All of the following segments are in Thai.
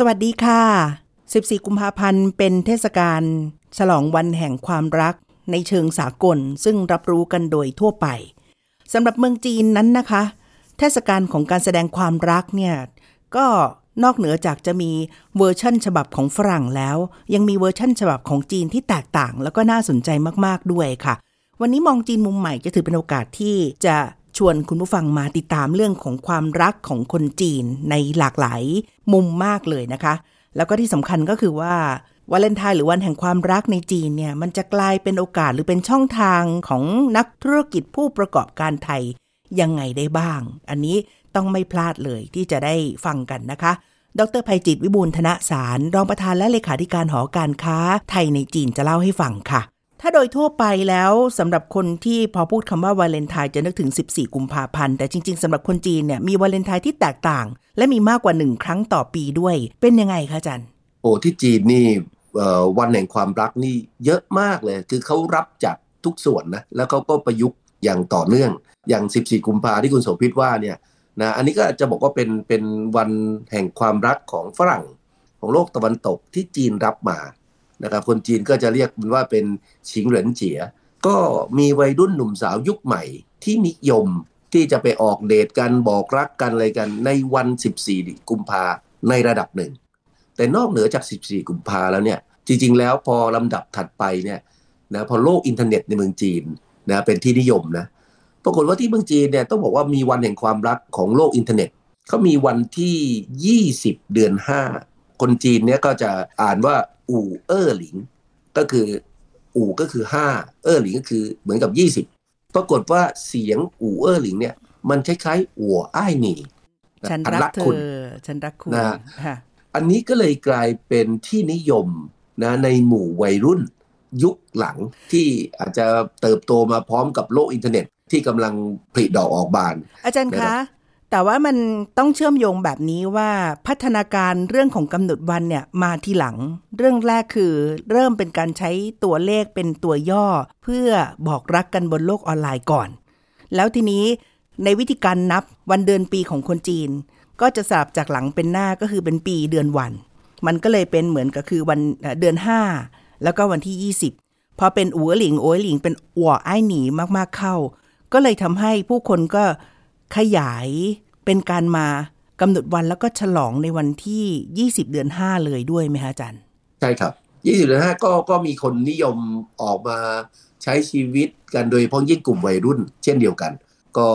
สวัสดีค่ะ 14 กุมภาพันธ์เป็นเทศกาลฉลองวันแห่งความรักในเชิงสากล ซึ่งรับรู้กันโดยทั่วไปสำหรับเมืองจีนนั้นนะคะ เทศกาลของการแสดงความรักเนี่ย ก็นอกเหนือจากจะมีเวอร์ชั่นฉบับของฝรั่งแล้ว ยังมีเวอร์ชั่นฉบับของจีนที่แตกต่าง แล้วก็น่าสนใจมากๆด้วยค่ะ วันนี้มองจีนมุมใหม่จะถือเป็นโอกาสที่จะ ชวนคุณผู้ฟังมาติดตามเรื่องของความรักของคนจีนในหลากหลายมุมมากเลยนะคะ แล้วก็ที่สำคัญก็คือว่าวาเลนไทน์หรือวันแห่งความรักในจีนเนี่ยมันจะกลายเป็นโอกาสหรือเป็นช่องทางของนักธุรกิจผู้ประกอบการไทยยังไงได้บ้าง อันนี้ต้องไม่พลาดเลยที่จะได้ฟังกันนะคะ ดรภัยจิตวิบูลธนสาร รองประธานและเลขาธิการหอการค้า ไทยในจีนจะเล่าให้ฟังค่ะ ถ้าโดยทั่วไปแล้วสำหรับคนที่พอพูดคำว่าวาเลนไทน์จะนึกถึง 14 กุมภาพันธ์ แต่จริงๆสำหรับคนจีนเนี่ยมีวาเลนไทน์ที่แตกต่าง และมีมากกว่าหนึ่งครั้งต่อปีด้วย เป็นยังไงคะอาจันโอ้ที่จีนนี่วันแห่งความรักนี่เยอะมากเลย คือเขารับจากทุกส่วนนะแล้วเขาก็ประยุกต์อย่างต่อเนื่อง อย่าง 14 กุมภาที่คุณโสภิตว่าเนี่ยนะอันนี้ก็จะบอกว่าเป็นเป็นวันแห่งความรักของฝรั่งของโลกตะวันตกที่จีนรับมา นะครับคนจีนก็จะเรียกมันว่าเป็นชิงเหรินเจีย ก็มีวัยรุ่นหนุ่มสาวยุคใหม่ที่นิยมที่จะไปออกเดทกันบอกรักกันอะไรกันในวัน 14 กุมภาในระดับหนึ่ง แต่นอกเหนือจาก 14 กุมภาแล้วเนี่ยจริง ๆ แล้วพอลำดับถัดไปเนี่ยนะพอโลกอินเทอร์เน็ตในเมืองจีนนะเป็นที่นิยมนะปรากฏว่าที่เมืองจีนเนี่ยต้องบอกว่ามีวันแห่งความรักของโลกอินเทอร์เน็ตเขามีวันที่ 20 เดือน 5 คนจีนเนี่ยก็จะอ่านว่า五二零 ก็คืออู่ก็คือ 5 เออหลิงก็คือเหมือนกับ 20 ปรากฏว่าเสียงอู่เออหลิงเนี่ยมันคล้ายๆอัวอ้ายหนีฉันรักเธอฉันรักคุณนะอันนี้ก็เลยกลายเป็นที่นิยมนะในหมู่วัยรุ่นยุคหลังที่อาจจะเติบโตมาพร้อมกับโลกอินเทอร์เน็ตที่กำลังผลิดอกออกบาน อาจารย์คะ แต่ว่ามันต้องเชื่อมโยงแบบนี้ว่าพัฒนาการเรื่องของกำหนดวันเนี่ยมาทีหลัง เรื่องแรกคือเริ่มเป็นการใช้ตัวเลขเป็นตัวย่อ เพื่อบอกรักกันบนโลกออนไลน์ก่อน แล้วทีนี้ในวิธีการนับวันเดือนปีของคนจีน ก็จะสลับจากหลังเป็นหน้าก็คือเป็นปีเดือนวัน มันก็เลยเป็นเหมือนกับคือวันเดือนห้าแล้วก็วันที่ 20 พอเป็นอัวหลิงโอยหลิงเป็นอัวไอหนีมากๆเข้า ก็เลยทำให้ผู้คนก็ ขยายเป็นการมากำหนดวันแล้วก็ฉลองในวันที่ 20 เดือน 5 เลยด้วยไหมคะอาจารย์ ใช่ครับ 20 เดือน 5 ก็ก็มีคนนิยมออกมาใช้ชีวิตกันโดยเฉพาะยิ่งกลุ่มวัยรุ่น เช่นเดียวกัน ก็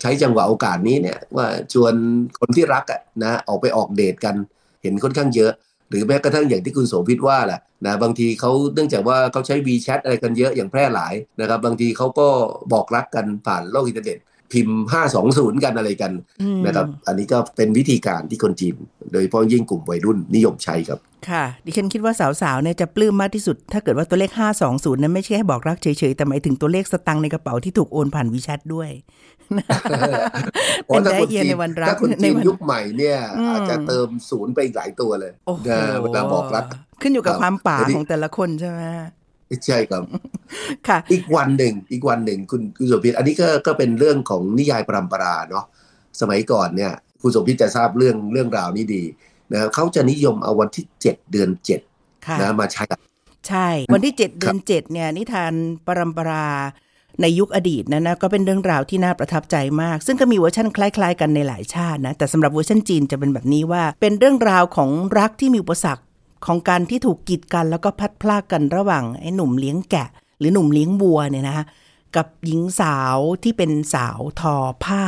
ใช้จังหวะโอกาสนี้เนี่ยว่าชวนคนที่รักนะออกไปออกเดทกันเห็นค่อนข้างเยอะ หรือแม้กระทั่งอย่างที่คุณโสภิตว่าแหละนะบางทีเขาเนื่องจากว่าเขาใช้ WeChat อะไรกันเยอะอย่างแพร่หลายนะครับ บางทีเขาก็บอกรักกันผ่านโลกอินเทอร์เน็ต พิมพ์ 520 กันอะไรกันนะครับ อันนี้ก็เป็นวิธีการที่คนจีน โดยเฉพาะยิ่งกลุ่มวัยรุ่นนิยมใช้ครับ ค่ะ ดิฉันคิดว่าสาวๆเนี่ยจะปลื้มมากที่สุด ถ้าเกิดว่าตัวเลข 520 นั้นไม่ใช่ให้บอกรักเฉยๆ แต่หมายถึงตัวเลขสตังค์ในกระเป๋าที่ถูกโอนผ่าน WeChat ด้วยเป็นได้เอียในวันรักถ้าคนจีนยุคใหม่เนี่ยอาจจะเติมศูนย์ไปอีกหลายตัวเลยเวลาบอกรัก ขึ้นอยู่กับความป๋าของแต่ละคนใช่ไหม ใช่ครับค่ะ อีกวันหนึ่งอีกวันหนึ่งคุณคุณสมพิษอันนี้ก็ก็เป็นเรื่องของนิยายปรัมปราเนาะสมัยก่อนเนี่ย คุณสมพิษจะทราบเรื่องเรื่องราวนี้ดีนะเขาจะนิยมเอาวันที่เจ็ดเดือนเจ็ดนะมาใช้ใช่ วันที่เจ็ดเดือนเจ็ดเนี่ยนิทานปรัมปราในยุคอดีตนะนะก็เป็นเรื่องราวที่น่าประทับใจมาก ซึ่งก็มีเวอร์ชันคล้าย ๆ กันในหลายชาตินะแต่สำหรับเวอร์ชันจีนจะเป็นแบบนี้ว่า เป็นเรื่องราวของรักที่มีอุปสรรค ของการที่ถูกกีดกันแล้วก็พัดพลากกันระหว่างไอ้หนุ่มเลี้ยงแกะ หรือหนุ่มเลี้ยงวัวเนี่ยนะกับหญิงสาวที่เป็นสาวทอผ้า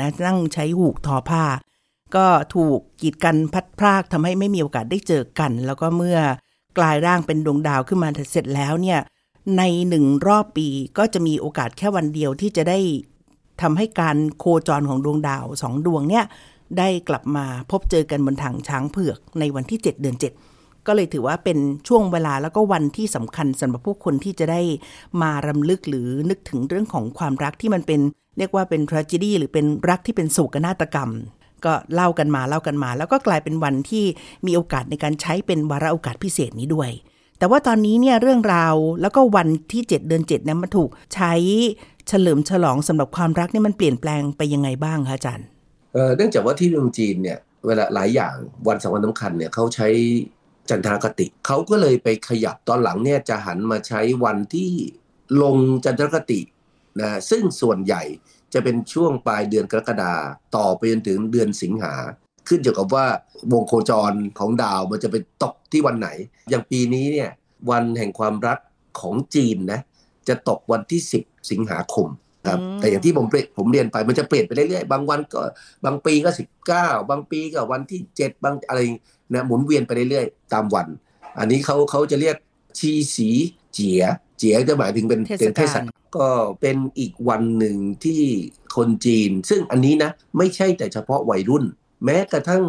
นะนั่งใช้หูกทอผ้า ก็ถูกกีดกันพัดพลากทำให้ไม่มีโอกาสได้เจอกัน แล้วก็เมื่อกลายร่างเป็นดวงดาวขึ้นมาเสร็จแล้วเนี่ยในหนึ่งรอบปีก็จะมีโอกาสแค่วันเดียวที่จะได้ทำให้การโคจรของดวงดาวสองดวงเนี่ยได้กลับมาพบเจอกันบนถังช้างเผือกในวันที่ 7 เดือน 7 ก็เลยถือว่าเป็นช่วงเวลาแล้วก็วันที่สำคัญสำหรับผู้คนที่จะได้มารำลึกหรือนึกถึงเรื่องของความรักที่มันเป็น เรียกว่าเป็น tragedy หรือเป็นรักที่เป็นโศกนาฏกรรม ก็เล่ากันมาเล่ากันมา แล้วก็กลายเป็นวันที่มีโอกาสในการใช้เป็นวาระโอกาสพิเศษนี้ด้วย แต่ว่าตอนนี้เนี่ยเรื่องราวแล้วก็วันที่ 7 เดือน7เนี่ยมันถูกใช้เฉลิมฉลองสำหรับความรักนี่มันเปลี่ยนแปลงไปยังไงบ้างคะอาจารย์เเนื่องจากว่าที่เมืองจีนเนี่ยเวลาหลายอย่างวันสำคัญสำคัญเนี่ยเขาใช้ จันทรคติ เขาก็เลยไปขยับตอนหลังเนี่ยจะหันมาใช้วันที่ลงจันทรคตินะซึ่งส่วนใหญ่จะเป็นช่วงปลายเดือนกรกฎาต่อไปจนถึงเดือนสิงหา ขึ้นอยู่กับว่าวงโคจรของดาวมันจะไปตกที่วันไหน อย่างปีนี้เนี่ยวันแห่งความรักของจีนนะจะตกวันที่ 10 สิงหาคม ครับแต่อย่างที่ผมผมเรียนไปมันจะเปลี่ยนไปเรื่อยๆบางวันก็บางปีก็19บางปีก็วันที่7บางอะไรนะหมุนเวียนไปเรื่อยๆ ตามวัน อันนี้เขาเขาจะเรียกชีสีเจียเจียจะหมายถึงเป็นเป็นเทศกาลก็เป็นอีกวันหนึ่งที่คนจีน ซึ่งอันนี้นะไม่ใช่แต่เฉพาะวัยรุ่น แม้กระทั่ง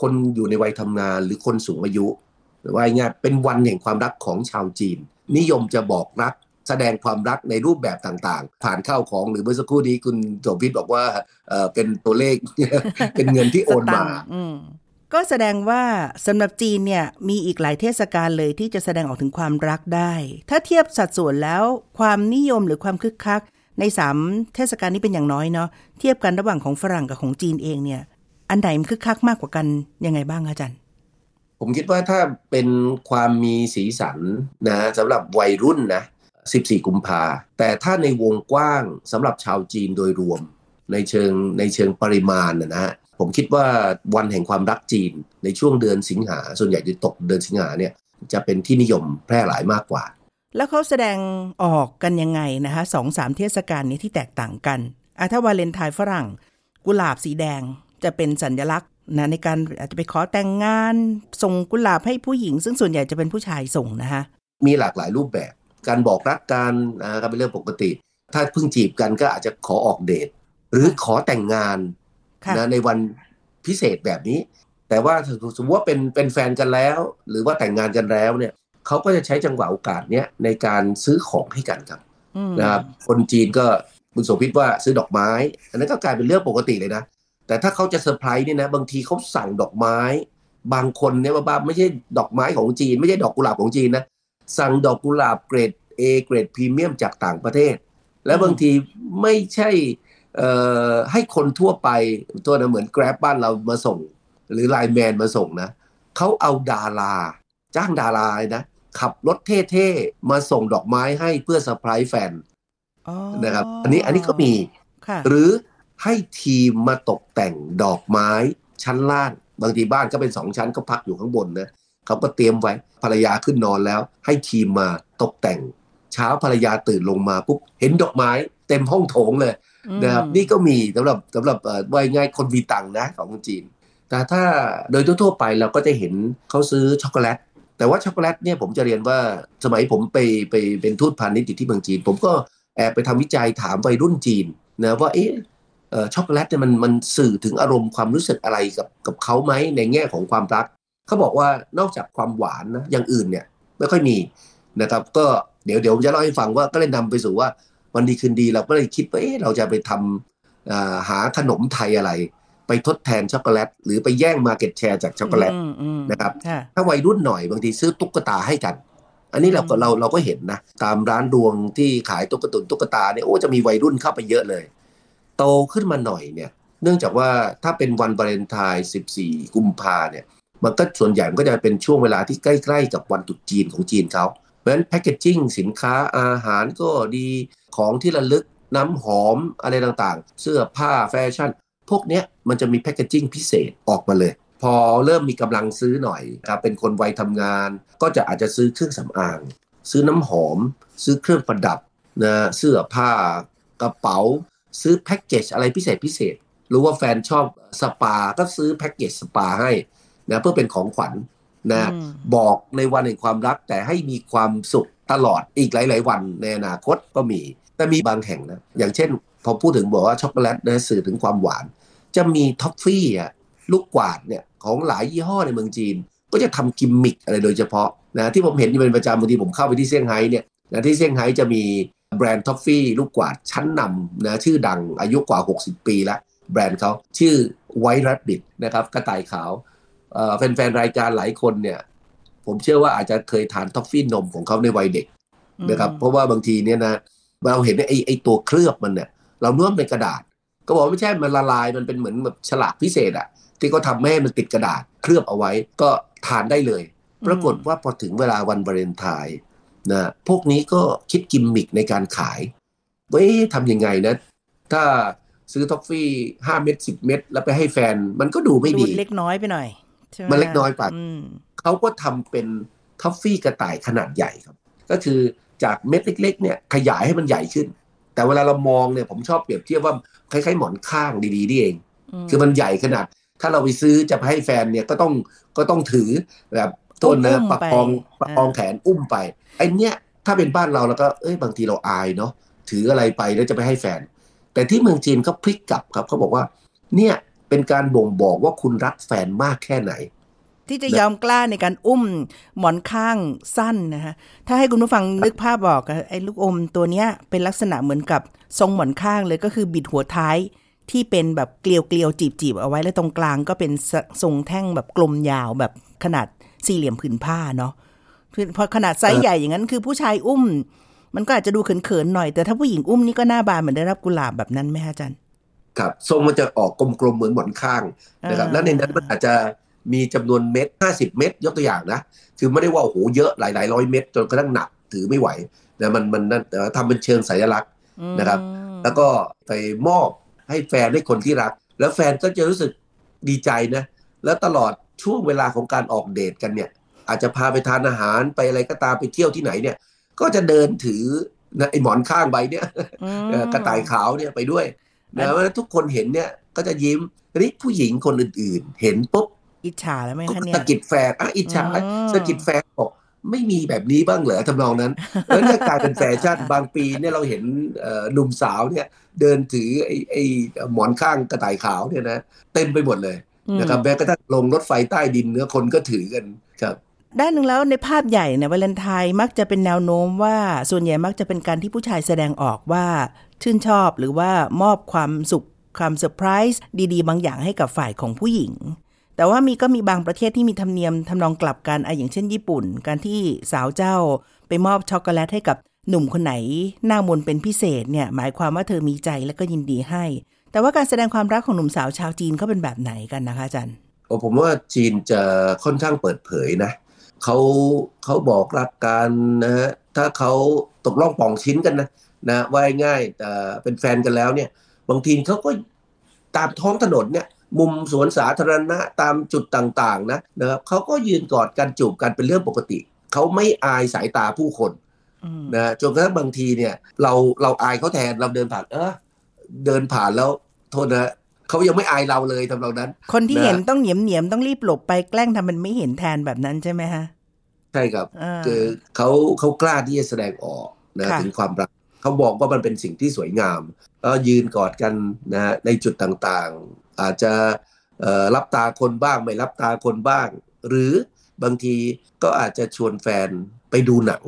คนอยู่ในวัยทำงานหรือคนสูงอายุว่าง่ายเป็นวันแห่งความรักของชาวจีน นิยมจะบอกรัก แสดงความรักในรูปแบบต่างๆ ผ่านเข้าของหรือเมื่อสักครู่นี้คุณโจพิษบอกว่าเออเป็นตัวเลขเป็นเงินที่โอนมาก็แสดงว่าสำหรับจีนเนี่ยมีอีกหลายเทศกาลเลยที่จะแสดงออกถึงความรักได้ ถ้าเทียบสัดส่วนแล้วความนิยมหรือความคึกคัก ในสามเทศกาลนี้เป็นอย่างน้อยเนาะเทียบกันระหว่างของฝรั่งกับของจีนเองเนี่ย อันไหนมันคึกคักมากกว่ากันยังไงบ้างอาจารย์ ผมคิดว่าถ้าเป็นความมีสีสันนะสำหรับวัยรุ่นนะ 14 กุมภาแต่ถ้าในวงกว้างสำหรับชาวจีนโดยรวม ในเชิงในเชิงปริมาณนะฮะผมคิดว่าวันแห่งความรักจีนในช่วงเดือนสิงหาส่วนใหญ่จะตกเดือนสิงหาเนี่ยจะเป็นที่นิยมแพร่หลายมากกว่า แล้วเขาแสดงออกกันยังไงนะคะสองสามเทศกาลนี้ที่แตกต่างกันอะถ้าวาเลนไทน์ฝรั่ง กุหลาบสีแดงจะเป็นสัญลักษณ์นะในการอาจจะไปขอแต่งงาน ส่งกุหลาบให้ผู้หญิง ซึ่งส่วนใหญ่จะเป็นผู้ชายส่งนะคะมีหลากหลายรูปแบบ การบอกรักกันนะครับเป็นเรื่องปกติ ถ้าเพิ่งจีบกันก็อาจจะขอออกเดท หรือขอแต่งงานนะในวันพิเศษแบบนี้ แต่ว่าสมมติว่าเป็นเป็นแฟนกันแล้ว หรือว่าแต่งงานกันแล้วเนี่ยเขาก็จะใช้จังหวะโอกาสเนี้ยในการซื้อของให้กันครับนะครับคนจีนก็คุณโสภิตว่าซื้อดอกไม้ อันนั้นก็กลายเป็นเรื่องปกติเลยนะ แต่ถ้าเขาจะเซอร์ไพรส์เนี่ยนะ บางทีเขาสั่งดอกไม้ บางคนเนี่ยบ้าไม่ใช่ดอกไม้ของจีน ไม่ใช่ดอกกุหลาบของจีนนะ สั่งดอกกุหลาบเกรด A เกรดพรีเมียมจากต่างประเทศ แล้วบางทีไม่ใช่ให้คนทั่วไปตัวนะเหมือน Grab บ้านเรามาส่ง หรือ LINE MAN มาส่งนะเขาเอาดารา จ้างดารานะขับรถเท่ๆ มาส่งดอกไม้ให้เพื่อเซอร์ไพรส์แฟนนะครับอันนี้อันนี้ก็มี หรือให้ทีมมาตกแต่งดอกไม้ชั้นล่าง บางทีบ้านก็เป็นสองชั้นก็พักอยู่ข้างบนนะ เขาก็เตรียมไว้ภรรยาขึ้นนอนแล้ว ให้ทีมมาตกแต่ง เช้าภรรยาตื่นลงมาปุ๊บเห็นดอกไม้เต็มห้องโถงเลยนะครับนี่ก็มีสำหรับสำหรับว่าง่ายคนมีตังนะของคนจีน แต่ถ้าโดยทั่วไปเราก็จะเห็นเขาซื้อช็อกโกแลตแต่ว่าช็อกโกแลตเนี่ยผมจะเรียนว่าสมัยผมไปไปเป็นทูตพาณิชย์ที่เมืองจีน ผมก็แอบไปทำวิจัยถามวัยรุ่นจีนนะว่าเอ๊ะช็อกโกแลตเนี่ยมันมันสื่อถึงอารมณ์ความรู้สึกอะไรกับกับเขาไหมในแง่ของความรัก เขาบอกว่านอกจากความหวานนะอย่างอื่นเนี่ยไม่ค่อยมีนะครับ ก็เดี๋ยวเดี๋ยวจะเล่าให้ฟังว่าก็เลยนำไปสู่ว่าวันดีคืนดีเราก็เลยคิดว่าเอ๊ะเราจะไปทำหาขนมไทยอะไร ไปทดแทนช็อกโกแลตหรือไปแย่ง market share จากช็อกโกแลตนะครับถ้าวัยรุ่นหน่อยบางทีซื้อตุ๊กตาให้กัน อันนี้เราก็เราเราก็เห็นนะ ตามร้านรวงที่ขายตุ๊กตุนตุ๊กตาเนี่ยโอ้จะมีวัยรุ่นเข้าไปเยอะเลย โตขึ้นมาหน่อยเนี่ย เนื่องจากว่าถ้าเป็นวันวาเลนไทน์14 กุมภาเนี่ย มันก็ส่วนใหญ่มันก็จะเป็นช่วงเวลาที่ใกล้ ๆ กับวันตรุษจีนของจีนเขาเพราะฉะนั้นแพคเกจจิ้งสินค้าอาหารก็ดีของที่ระลึกน้ำหอมอะไรต่างๆ เสื้อผ้าแฟชั่น พวกนี้มันจะมีแพคเกจจิ้งพิเศษออกมาเลย พอเริ่มมีกำลังซื้อหน่อยครับเป็นคนวัยทำงาน ก็จะอาจจะซื้อเครื่องสำอาง ซื้อน้ำหอม ซื้อเครื่องประดับนะเสื้อผ้ากระเป๋า ซื้อแพ็กเกจอะไรพิเศษพิเศษ รู้ว่าแฟนชอบสปาก็ซื้อแพ็กเกจสปาให้ นะเพื่อเป็นของขวัญนะบอกในวันแห่งความรักแต่ให้มีความสุขตลอดอีกหลาย ๆ วันในอนาคตก็มี แต่มีบางแห่งนะ อย่างเช่น พอพูดถึงบอกว่าช็อกโกแลตนะสื่อถึงความหวาน จะมีท็อฟฟี่อะลูกกวาดเนี่ยของหลายยี่ห้อในเมืองจีน ก็จะทำกิมมิคอะไรโดยเฉพาะนะที่ผมเห็นอยู่เป็นประจำบางทีผมเข้าไปที่เซี่ยงไฮ้เนี่ยนะที่เซี่ยงไฮ้จะมีแบรนด์ท็อฟฟี่ลูกกวาดชั้นนำนะชื่อดังอายุกว่า 60 ปีแล้ว แบรนด์เขาชื่อ White Rabbit นะครับกระต่ายขาว แฟนๆรายการหลายคนเนี่ย ผมเชื่อว่าอาจจะเคยทานท็อฟฟี่นมของเขาในวัยเด็กนะครับ เพราะว่าบางทีเนี่ยนะเราเห็นไอ้ไอ้ตัวเคลือบมันเนี่ย เรานึกว่าเป็นกระดาษ ก็บอกไม่ใช่มันละลายมันเป็นเหมือนแบบฉลากพิเศษอะที่เขาทำให้มันติดกระดาษเคลือบเอาไว้ ก็ทานได้เลย ปรากฏว่าพอถึงเวลาวันวาเลนไทน์นะพวกนี้ก็คิดกิมมิกในการขายเว้ยทำยังไงนะ ถ้าซื้อท็อฟฟี่ห้าเม็ดสิบเม็ดแล้วไปให้แฟน มันก็ดูไม่ดีเล็กน้อยไปหน่อย มันเล็กน้อยไปเขาก็ทำเป็นท็อฟฟี่กระต่ายขนาดใหญ่ครับ ก็คือจากเม็ดเล็ก ๆ เนี่ยขยายให้มันใหญ่ขึ้น แต่เวลาเรามองเนี่ยผมชอบเปรียบเทียบว่าคล้ายๆหมอนข้างดีๆนี่เอง คือมันใหญ่ขนาด ถ้าเราไปซื้อจะไปให้แฟนเนี่ยก็ต้องก็ต้องถือแบบต้นนะประคองประคองแขนอุ้มไปไอ้เนี้ยถ้าเป็นบ้านเราแล้วก็เอ้ยบางทีเราอายเนาะถืออะไรไปแล้วจะไปให้แฟน แต่ที่เมืองจีนเขาพลิกกลับครับเขาบอกว่า เนี่ย เป็นการบ่งบอกว่าคุณรักแฟนมากแค่ไหน ที่จะยอมกล้าในการอุ้มหมอนข้างสั้นนะฮะถ้าให้คุณผู้ฟังนึกภาพบอกไอ้ลูกอมตัวเนี้ยเป็นลักษณะเหมือนกับทรงหมอนข้างเลยก็คือบิดหัวท้ายที่เป็นแบบเกลียวเกลียวจีบจีบเอาไว้แล้วตรงกลางก็เป็นทรงแท่งแบบกลมยาวแบบขนาดสี่เหลี่ยมผืนผ้าเนาะพอขนาดไซส์ใหญ่อย่างนั้นคือผู้ชายอุ้ม มันก็อาจจะดูเขินๆหน่อยแต่ถ้าผู้หญิงอุ้มนี่ก็หน้าบานเหมือนได้รับกุหลาบแบบนั้นไหมฮะอาจารย์ ครับทรงมันจะออกกลมๆเหมือนหมอนข้างนะครับแล้วในนั้นมันอาจจะมีจำนวนเม็ดห้าสิบเม็ดยกตัวอย่างนะ คือไม่ได้ว่าโอ้โหเยอะหลายๆร้อยเม็ดจนกระทั่งหนักถือไม่ไหวนะมันมันนั่นแต่ทำเป็นเชิงสัญลักษณ์นะครับ แล้วก็ไปมอบให้แฟนให้คนที่รัก แล้วแฟนก็จะรู้สึกดีใจนะ แล้วตลอดช่วงเวลาของการออกเดทกันเนี่ย อาจจะพาไปทานอาหารไปอะไรก็ตามไปเที่ยวที่ไหนเนี่ย ก็จะเดินถือไอ้หมอนข้างใบเนี่ยกระต่ายขาวเนี่ยไปด้วย นะว่าทุกคนเห็นเนี่ยก็จะยิ้มนี่ผู้หญิงคนอื่นๆ เห็นปุ๊บอิจฉาแล้วไหมคะเนี่ยสกิดแฟนอะอิจฉาสะกิดแฟนบอกไม่มีแบบนี้บ้างเหรอทำนองนั้นแล้วเนี่ยกลายเป็นแฟชั่นบางปีเนี่ยเราเห็นหนุ่มสาวเนี่ย เดินถือไอ้ไอ้หมอนข้างกระต่ายขาวเนี่ยนะเต็มไปหมดเลยนะครับแม้กระทั่งลงรถไฟใต้ดินเนี่ยคนก็ถือกันครับด้านหนึ่งแล้วในภาพใหญ่เนี่ยวาเลนไทน์มักจะเป็นแนวโน้มว่าส่วนใหญ่มักจะเป็นการที่ผู้ชายแสดงออกว่า ชื่นชอบหรือว่ามอบความสุขความเซอร์ไพรส์ดีๆ บางอย่างให้กับฝ่ายของผู้หญิง แต่ว่ามีก็มีบางประเทศที่มีธรรมเนียมทำนองกลับกันออย่างเช่นญี่ปุ่น การที่สาวเจ้าไปมอบช็อกโกแลตให้กับหนุ่มคนไหนหน้ามนเป็นพิเศษเนี่ยหมายความว่าเธอมีใจและก็ยินดีให้ แต่ว่าการแสดงความรักของหนุ่มสาวชาวจีนเขาเป็นแบบไหนกันนะคะอาจารย์โอ้ผมว่าจีนจะค่อนข้างเปิดเผยนะเขาเขาบอกรักกันนะฮะถ้าเขาตกล่องป่องชิ้นกันนะ นะว่าง่ายแต่เป็นแฟนกันแล้วเนี่ย บางทีเขาก็ตามท้องถนนเนี่ย มุมสวนสาธารณะตามจุดต่างๆ นะนะครับเขาก็ยืนกอดกันจูบกันเป็นเรื่องปกติ เขาไม่อายสายตาผู้คนนะจนกระทั่งบางทีเนี่ย เราเราอายเขาแทนเราเดินผ่าน เออเดินผ่านแล้วโทษนะเขายังไม่อายเราเลยทำเรานั้น คนที่เห็นต้องเหนียมเหนียมต้องรีบหลบไปแกล้งทำมันไม่เห็นแทนแบบนั้นใช่ไหมฮะใช่ครับคือเขาเขากล้าที่จะแสดงออกนะถึงความรัก เขาบอกว่ามันเป็นสิ่งที่สวยงามแล้วยืนกอดกันนะในจุดต่างๆ อาจจะรับตาคนบ้างไม่รับตาคนบ้าง หรือบางทีก็อาจจะชวนแฟนไปดูหนัง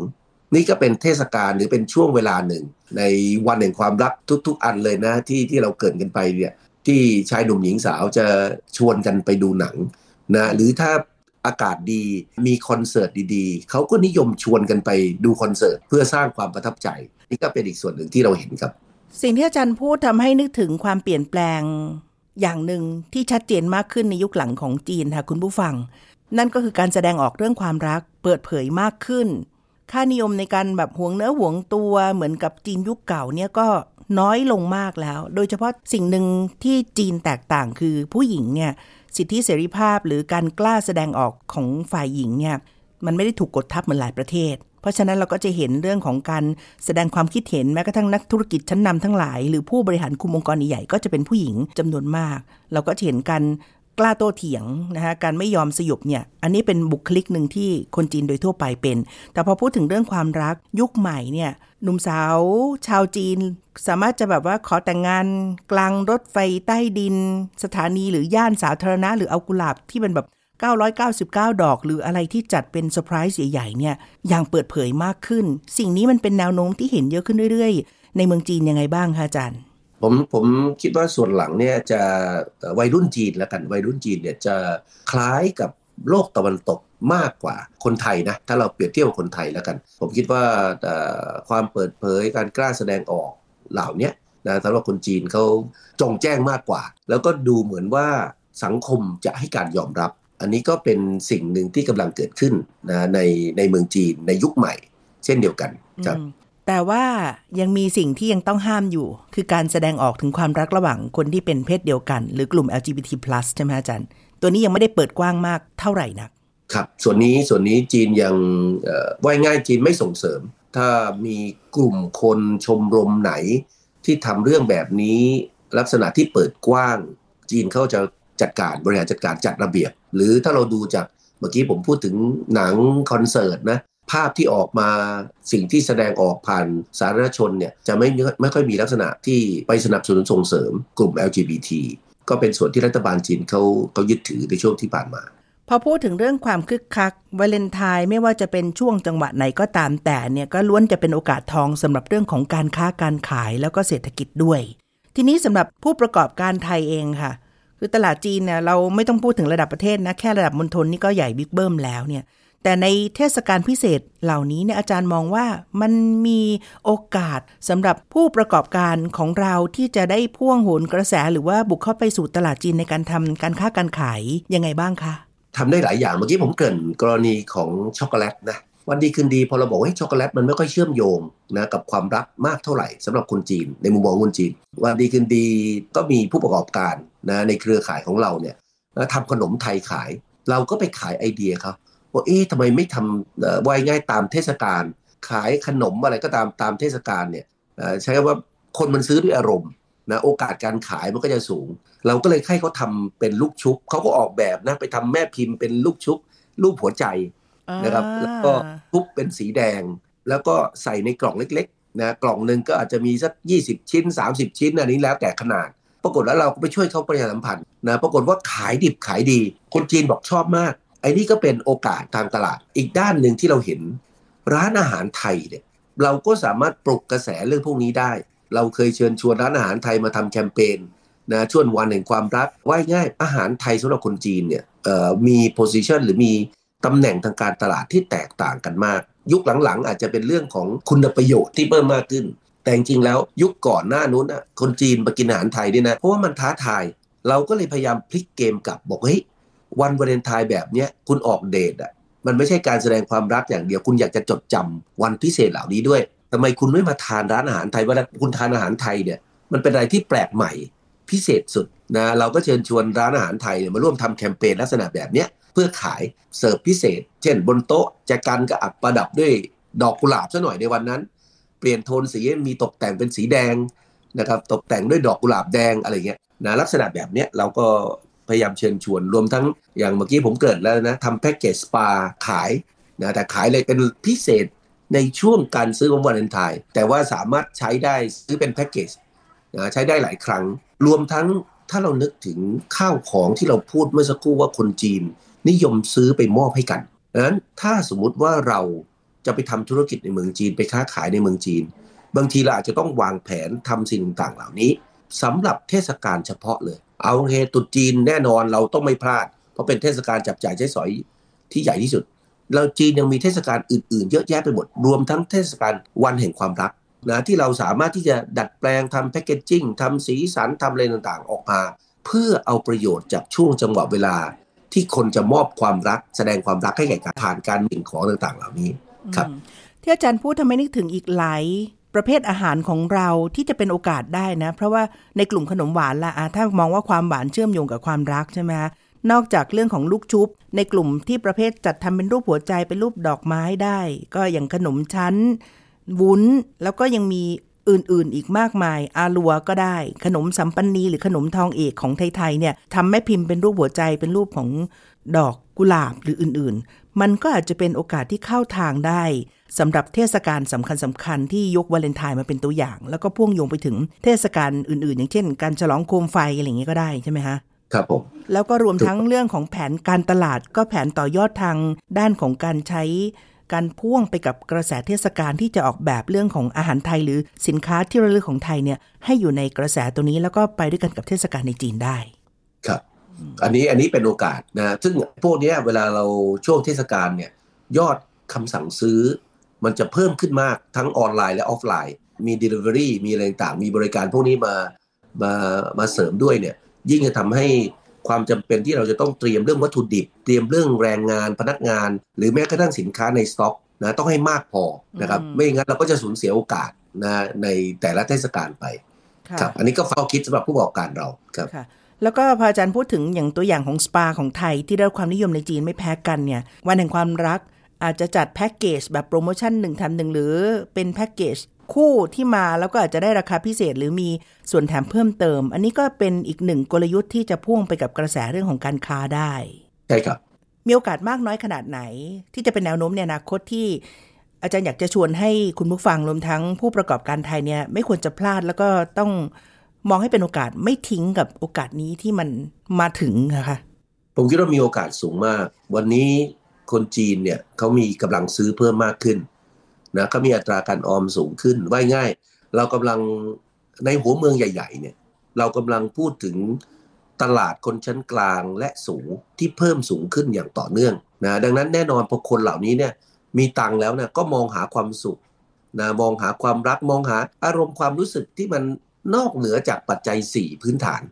นี่ก็เป็นเทศกาลหรือเป็นช่วงเวลาหนึ่ง ในวันแห่งความรักทุก ๆ อันเลยนะที่ที่เราเกิดกันไปเนี่ยที่ชายหนุ่มหญิงสาวจะชวนกันไปดูหนังนะหรือถ้า อากาศดี มีคอนเสิร์ตดีๆ เขาก็นิยมชวนกันไปดูคอนเสิร์ตเพื่อสร้างความประทับใจ นี่ก็เป็นอีกส่วนหนึ่งที่เราเห็นครับ สิ่งที่อาจารย์พูดทำให้นึกถึงความเปลี่ยนแปลงอย่างหนึ่งที่ชัดเจนมากขึ้นในยุคหลังของจีนค่ะคุณผู้ฟัง นั่นก็คือการแสดงออกเรื่องความรักเปิดเผยมากขึ้น ค่านิยมในการแบบหวงเนื้อหวงตัวเหมือนกับจีนยุคเก่าเนี่ยก็น้อยลงมากแล้ว โดยเฉพาะสิ่งหนึ่งที่จีนแตกต่างคือผู้หญิงเนี่ย สิทธิเสรีภาพหรือการกล้าแสดงออกของฝ่ายหญิงเนี่ยมันไม่ได้ถูกกดทับเหมือนหลายประเทศ เพราะฉะนั้นเราก็จะเห็นเรื่องของการแสดงความคิดเห็นแม้กระทั่งนักธุรกิจชั้นนำทั้งหลาย หรือผู้บริหารคุมองค์กรใหญ่ก็จะเป็นผู้หญิงจำนวนมาก เราก็จะเห็นการ กล้าโต้เถียงนะคะการไม่ยอมสยบเนี่ยอันนี้เป็นบุคลิกหนึ่งที่คนจีนโดยทั่วไปเป็น แต่พอพูดถึงเรื่องความรักยุคใหม่เนี่ยหนุ่มสาวชาวจีน สามารถจะแบบว่าขอแต่งงานกลางรถไฟใต้ดิน สถานีหรือย่านสาธารณะ หรือเอากุหลาบที่เป็นแบบ999 ดอก หรืออะไรที่จัดเป็นเซอร์ไพรส์ใหญ่ๆเนี่ยอย่างเปิดเผยมากขึ้น สิ่งนี้มันเป็นแนวโน้มที่เห็นเยอะขึ้นเรื่อยๆ ในเมืองจีนยังไงบ้างคะอาจารย์ ผมผมคิดว่าส่วนหลังเนี่ยจะวัยรุ่นจีนแล้วกันวัยรุ่นจีนเนี่ยจะคล้ายกับโลกตะวันตกมากกว่าคนไทยนะถ้าเราเปรียบเทียบกับคนไทยแล้วกัน ผมคิดว่าความเปิดเผยการกล้าแสดงออกเหล่านี้นะสำหรับคนจีนเขาจงแจ้งมากกว่า แล้วก็ดูเหมือนว่าสังคมจะให้การยอมรับ อันนี้ก็เป็นสิ่งหนึ่งที่กำลังเกิดขึ้นนะในในเมืองจีนในยุคใหม่ เช่นเดียวกันครับ แต่ว่ายังมีสิ่งที่ยังต้องห้ามอยู่ คือการแสดงออกถึงความรักระหว่างคนที่เป็นเพศเดียวกัน หรือกลุ่ม LGBT+ ใช่ไหมอาจารย์ ตัวนี้ยังไม่ได้เปิดกว้างมากเท่าไหร่นักครับ ส่วนนี้ส่วนนี้จีนยังว่ายง่ายจีนไม่ส่งเสริม ถ้ามีกลุ่มคนชมรมไหน ที่ทำเรื่องแบบนี้ ลักษณะที่เปิดกว้าง จีนเขาจะจัดการบริหารจัดการจัดระเบียบ หรือถ้าเราดูจากเมื่อกี้ผมพูดถึงหนังคอนเสิร์ตนะ ภาพที่ออกมาสิ่งที่แสดงออกผ่านสาธารณชนเนี่ยจะไม่ไม่ค่อยมีลักษณะที่ไปสนับสนุนส่งเสริมกลุ่ม LGBT ก็เป็นส่วนที่รัฐบาลจีนเขาเขายึดถือในช่วงที่ผ่านมา พอพูดถึงเรื่องความคึกคักวาเลนไทน์ไม่ว่าจะเป็นช่วงจังหวะไหนก็ตามแต่เนี่ยก็ล้วนจะเป็นโอกาสทองสำหรับเรื่องของการค้าการขายแล้วก็เศรษฐกิจด้วย ทีนี้สำหรับผู้ประกอบการไทยเองค่ะ คือตลาดจีนเนี่ยเราไม่ต้องพูดถึงระดับประเทศนะแค่ระดับมณฑลนี่ก็ใหญ่บิ๊กเบิ้มแล้วเนี่ย แต่ในเทศกาลพิเศษเหล่านี้เนี่ยอาจารย์มองว่ามันมีโอกาสสำหรับผู้ประกอบการของเราที่จะได้พ่วงโหนกระแสหรือว่าบุกเข้าไปสู่ตลาดจีนในการทำการค้าการขายยังไงบ้างคะทำได้หลายอย่างเมื่อกี้ผมเกริ่นกรณีของช็อกโกแลตนะวันดีคืนดีพอเราบอกว่าช็อกโกแลตมันไม่ค่อยเชื่อมโยงนะกับความรักมากเท่าไหร่สำหรับคนจีน ในมุมมองคนจีน วันดีคืนดีก็มีผู้ประกอบการนะในเครือข่ายของเราเนี่ยทำขนมไทยขาย เราก็ไปขายไอเดียเขา ว่าเอ๊ะทำไมไม่ทำไว้ง่ายตามเทศกาลขายขนมอะไรก็ตามตามเทศกาลเนี่ยใช้ว่าคนมันซื้อด้วยอารมณ์นะโอกาสการขายมันก็จะสูง เราก็เลยให้เขาทาเป็นลูกชุบเขาก็ออกแบบนะไปทำแม่พิมพ์เป็นลูกชุบรูปหัวใจนะครับ แล้วก็ทุบเป็นสีแดง แล้วก็ใส่ในกล่องเล็กๆนะกล่องหนึ่งก็อาจจะมีสัก 20 ชิ้น 30 ชิ้นอันนี้แล้วแต่ขนาด ปรากฏแล้วเราก็ไปช่วยเขาประชาสัมพันธ์นะปรากฏว่าขายดิบขายดี คนจีนบอกชอบมาก ไอ้นี่ก็เป็นโอกาสทางตลาด อีกด้านหนึ่งที่เราเห็นร้านอาหารไทยเนี่ยเราก็สามารถปลุกกระแสเรื่องพวกนี้ได้ เราเคยเชิญชวนร้านอาหารไทยมาทำแคมเปญนะช่วงวันแห่งความรักว่ายง่ายอาหารไทยสำหรับคนจีนเนี่ยมีโพสิชันหรือมีตำแหน่งทางการตลาดที่แตกต่างกันมาก ยุคหลังๆ อาจจะเป็นเรื่องของคุณประโยชน์ที่เพิ่มมากขึ้น แต่จริงๆแล้วยุคก่อนหน้านู้นนะคนจีนมากินอาหารไทยด้วยนะ เพราะว่ามันท้าทาย เราก็เลยพยายามพลิกเกมกลับบอกเฮ้ย วันวาเลนไทน์แบบเนี้ยคุณออกเดทอะมันไม่ใช่การแสดงความรักอย่างเดียว คุณอยากจะจดจำวันพิเศษเหล่านี้ด้วยทำไมคุณไม่มาทานร้านอาหารไทยเวลาคุณทานอาหารไทยเนี่ยมันเป็นอะไรที่แปลกใหม่พิเศษสุดนะเราก็เชิญชวนร้านอาหารไทยเนี่ยมาร่วมทำแคมเปญลักษณะแบบเนี้ยเพื่อขายเสิร์ฟพิเศษ เช่นบนโต๊ะจะกันกับอับประดับด้วยดอกกุหลาบซะหน่อยในวันนั้น เปลี่ยนโทนสีมีตกแต่งเป็นสีแดงนะครับตกแต่งด้วยดอกกุหลาบแดงอะไรเงี้ยนะลักษณะแบบเนี้ยเราก็ พยายามเชิญชวน รวมทั้งอย่างเมื่อกี้ผมเกิดแล้วนะทำแพ็กเกจสปาขายนะแต่ขายเลยเป็นพิเศษในช่วงการซื้อของวันเลนไทน์แต่ว่าสามารถใช้ได้ซื้อเป็นแพ็กเกจนะใช้ได้หลายครั้ง รวมทั้งถ้าเรานึกถึงข้าวของที่เราพูดเมื่อสักครู่ว่าคนจีน นิยมซื้อไปมอบให้กันดังนั้นถ้าสมมุติว่าเราจะไปทำธุรกิจในเมืองจีนไปค้าขายในเมืองจีน บางทีเราอาจจะต้องวางแผนทำสิ่งต่างๆเหล่านี้สำหรับเทศกาลเฉพาะเลย เอาเฮตุจีนแน่นอนเราต้องไม่พลาด เพราะเป็นเทศกาลจับจ่ายใช้สอยที่ใหญ่ที่สุด เราจีนยังมีเทศกาลอื่น ๆ เยอะแยะไปหมด รวมทั้งเทศกาลวันแห่งความรักนะที่เราสามารถที่จะดัดแปลงทำแพคเกจจิ้งทำสีสันทำอะไรต่างๆ ออกมา เพื่อเอาประโยชน์จากช่วงจังหวะเวลา ที่คนจะมอบความรัก แสดงความรักให้แก่การผ่านการหมิ่นของต่างๆ เหล่านี้ครับที่อาจารย์พูดทำไมนึกถึงอีกหลาย ประเภทอาหารของเราที่จะเป็นโอกาสได้นะ เพราะว่าในกลุ่มขนมหวานละถ้ามองว่าความหวานเชื่อมโยงกับความรักใช่ไหมนอกจากเรื่องของลูกชุบ ในกลุ่มที่ประเภทจัดทำเป็นรูปหัวใจเป็นรูปดอกไม้ได้ ก็อย่างขนมชั้น วุ้น แล้วก็ยังมีอื่นๆ อีกมากมาย อาลัวก็ได้ ขนมสัมปันนีหรือขนมทองเอกของไทยๆเนี่ยทำแม่พิมพ์เป็นรูปหัวใจเป็นรูปของ ดอกกุหลาบหรืออื่นๆ มันก็อาจจะเป็นโอกาสที่เข้าทางได้สำหรับเทศกาลสำคัญสำคัญที่ยกวาเลนไทน์มาเป็นตัวอย่าง แล้วก็พ่วงโยงไปถึงเทศกาลอื่นๆ อย่างเช่น การฉลองโคมไฟอะไรอย่างเงี้ยก็ได้ใช่ไหมคะครับผมแล้วก็รวมทั้งเรื่องของแผนการตลาดก็แผนต่อยอดทางด้านของการใช้การพ่วงไปกับกระแสเทศกาลที่จะออกแบบเรื่องของอาหารไทยหรือสินค้าที่ระลึกของไทยเนี่ยให้อยู่ในกระแสตัวนี้แล้วก็ไปด้วยกันกับเทศกาลในจีนได้ ครับ อันนี้อันนี้เป็นโอกาสนะซึ่งพวกเนี้ยเวลาเราช่วงเทศกาลเนี่ยยอดคำสั่งซื้อ มันจะเพิ่มขึ้นมากทั้งออนไลน์และออฟไลน์ มี Delivery มีอะไรต่างๆมีบริการพวกนี้มามามาเสริมด้วยเนี่ยยิ่งจะทำให้ความจำเป็นที่เราจะต้องเตรียมเรื่องวัตถุดิบ เตรียมเรื่องแรงงานพนักงาน หรือแม้กระทั่งสินค้าในสต็อกนะต้องให้มากพอนะครับอืมไม่งั้นเราก็จะสูญเสียโอกาสนะในแต่ละเทศกาลไปค่ะครับอันนี้ก็เฝ้าคิดสำหรับผู้ประกอบการเราครับค่ะ แล้วก็พออาจารย์พูดถึงอย่างตัวอย่างของสปาของไทยที่ได้ความนิยมในจีนไม่แพ้กันเนี่ยวันแห่งความรักอาจจะจัดแพ็กเกจแบบโปรโมชั่นหนึ่งแถมหนึ่งหรือเป็นแพ็กเกจคู่ที่มาแล้วก็อาจจะได้ราคาพิเศษหรือมีส่วนแถมเพิ่มเติม อันนี้ก็เป็นอีกหนึ่งกลยุทธ์ที่จะพ่วงไปกับกระแสเรื่องของการค้าได้ใช่ครับมีโอกาสมากน้อยขนาดไหน ที่จะเป็นแนวโน้มในอนาคตที่ อาจารย์อยากจะชวนให้คุณผู้ฟังรวมทั้งผู้ประกอบการไทยเนี่ยไม่ควรจะพลาดแล้วก็ต้อง มองให้เป็นโอกาสไม่ทิ้งกับโอกาสนี้ที่มันมาถึงนะคะผมคิดว่ามีโอกาสสูงมาก วันนี้คนจีนเนี่ยเขามีกำลังซื้อเพิ่มมากขึ้นนะเขามีอัตราการออมสูงขึ้นว่ายง่าย เรากำลังในหัวเมืองใหญ่ ๆ เนี่ย เรากำลังพูดถึงตลาดคนชั้นกลางและสูงที่เพิ่มสูงขึ้นอย่างต่อเนื่องนะดังนั้นแน่นอนพอคนเหล่านี้เนี่ยมีตังแล้วเนี่ยก็มองหาความสุขนะมองหาความรักมองหาอารมณ์ความรู้สึกที่มัน นอกเหนือจากปัจจัย 4 พื้นฐาน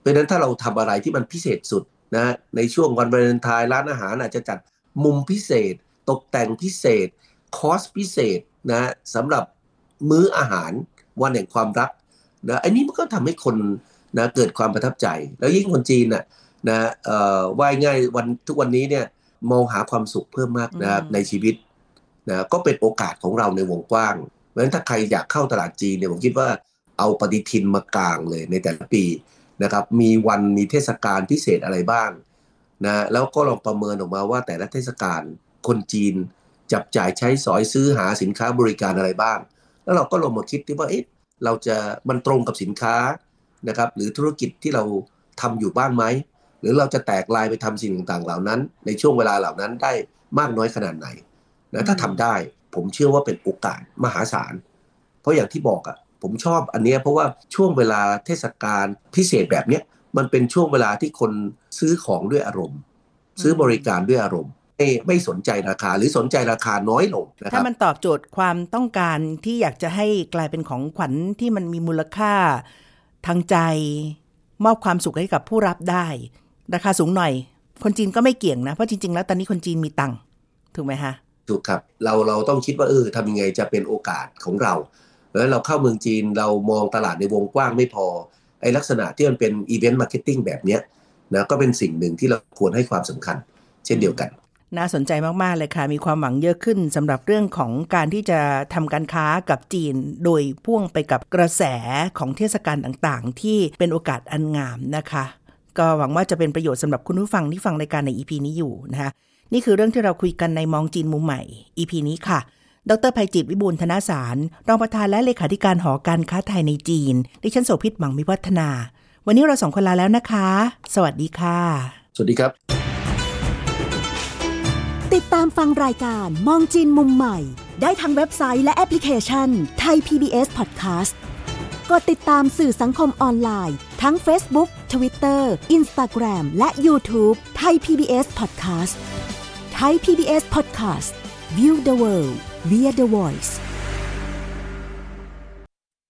เพราะฉะนั้นถ้าเราทำอะไรที่มันพิเศษสุดนะในช่วงวันวาเลนไทน์ร้านอาหารอาจจะจัดมุมพิเศษ ตกแต่งพิเศษ คอสพิเศษนะสำหรับมื้ออาหารวันแห่งความรักนะอันนี้มันก็ทำให้คนนะเกิดความประทับใจ แล้วยิ่งคนจีนน่ะนะเอ่อว่ายง่ายวันทุกวันนี้เนี่ยมองหาความสุขเพิ่มมากนะครับอืมในชีวิตนะก็เป็นโอกาสของเราในวงกว้างเพราะฉะนั้นถ้าใครอยากเข้าตลาดจีนเนี่ยผมคิดว่า เอาปฏิทินมากลางเลยในแต่ละปีนะครับ มีวันมีเทศกาลพิเศษอะไรบ้างนะแล้วก็ลองประเมินออกมาว่าแต่ละเทศกาลคนจีนจับจ่ายใช้สอยซื้อหาสินค้าบริการอะไรบ้าง แล้วเราก็ลองมาคิดที่ว่าเอ๊ะเราจะมันตรงกับสินค้านะครับ หรือธุรกิจที่เราทำอยู่บ้างไหมหรือเราจะแตกลายไปทำสิ่งต่างๆ เหล่านั้น ในช่วงเวลาเหล่านั้นได้มากน้อยขนาดไหนนะถ้าทำได้ผมเชื่อว่าเป็นโอกาสมหาศาล เพราะอย่างที่บอกอะ ผมชอบอันเนี้ยเพราะว่าช่วงเวลาเทศกาลพิเศษแบบเนี้ยมันเป็นช่วงเวลาที่คนซื้อของด้วยอารมณ์ ซื้อบริการด้วยอารมณ์ไม่ไม่สนใจราคาหรือสนใจราคาน้อยลงนะคถ้ารับมันตอบโจทย์ความต้องการที่อยากจะให้กลายเป็นของขวัญที่มันมีมูลค่าทางใจ มอบความสุขให้กับผู้รับได้ ราคาสูงหน่อย คนจีนก็ไม่เกี่ยงนะ เพราะจริง ๆ แล้วตอนนี้คนจีนมีตังค์ถูกไหมฮะถูกครับเราเราต้องคิดว่าเออทำยังไงจะเป็นโอกาสของเรา แล้วเราเข้าเมืองจีนเรามองตลาดในวงกว้างไม่พอไอ้ลักษณะที่มันเป็น event marketing แบบเนี้ยนะก็เป็นสิ่งหนึ่งที่เราควรให้ความสำคัญ เช่นเดียวกัน น่าสนใจมาก ๆ เลยค่ะ มีความหวังเยอะขึ้นสำหรับเรื่องของการที่จะทำการค้ากับจีน โดยพ่วงไปกับกระแสของเทศกาลต่างๆ ที่เป็นโอกาสอันงามนะคะ ก็หวังว่าจะเป็นประโยชน์สำหรับคุณผู้ฟังที่ฟังรายการใน EP นี้อยู่นะคะนี่คือเรื่องที่เราคุยกันในมองจีนมุมใหม่ EP นี้ค่ะ ดร.ไพจิตร วิบูลย์ธนสาร รองประธานและเลขาธิการหอการค้าไทยในจีน ดิฉันโสภิตหมังมิวัฒนา วันนี้เราสองคนลาแล้วนะคะ สวัสดีค่ะ สวัสดีครับ ติดตามฟังรายการมองจีนมุมใหม่ ได้ทางเว็บไซต์และแอปพลิเคชันไทย PBS Podcast กดติดตามสื่อสังคมออนไลน์ ทั้ง Facebook Twitter Instagram และ YouTube ไทย PBS Podcast ไทย PBS Podcast View the world via the voice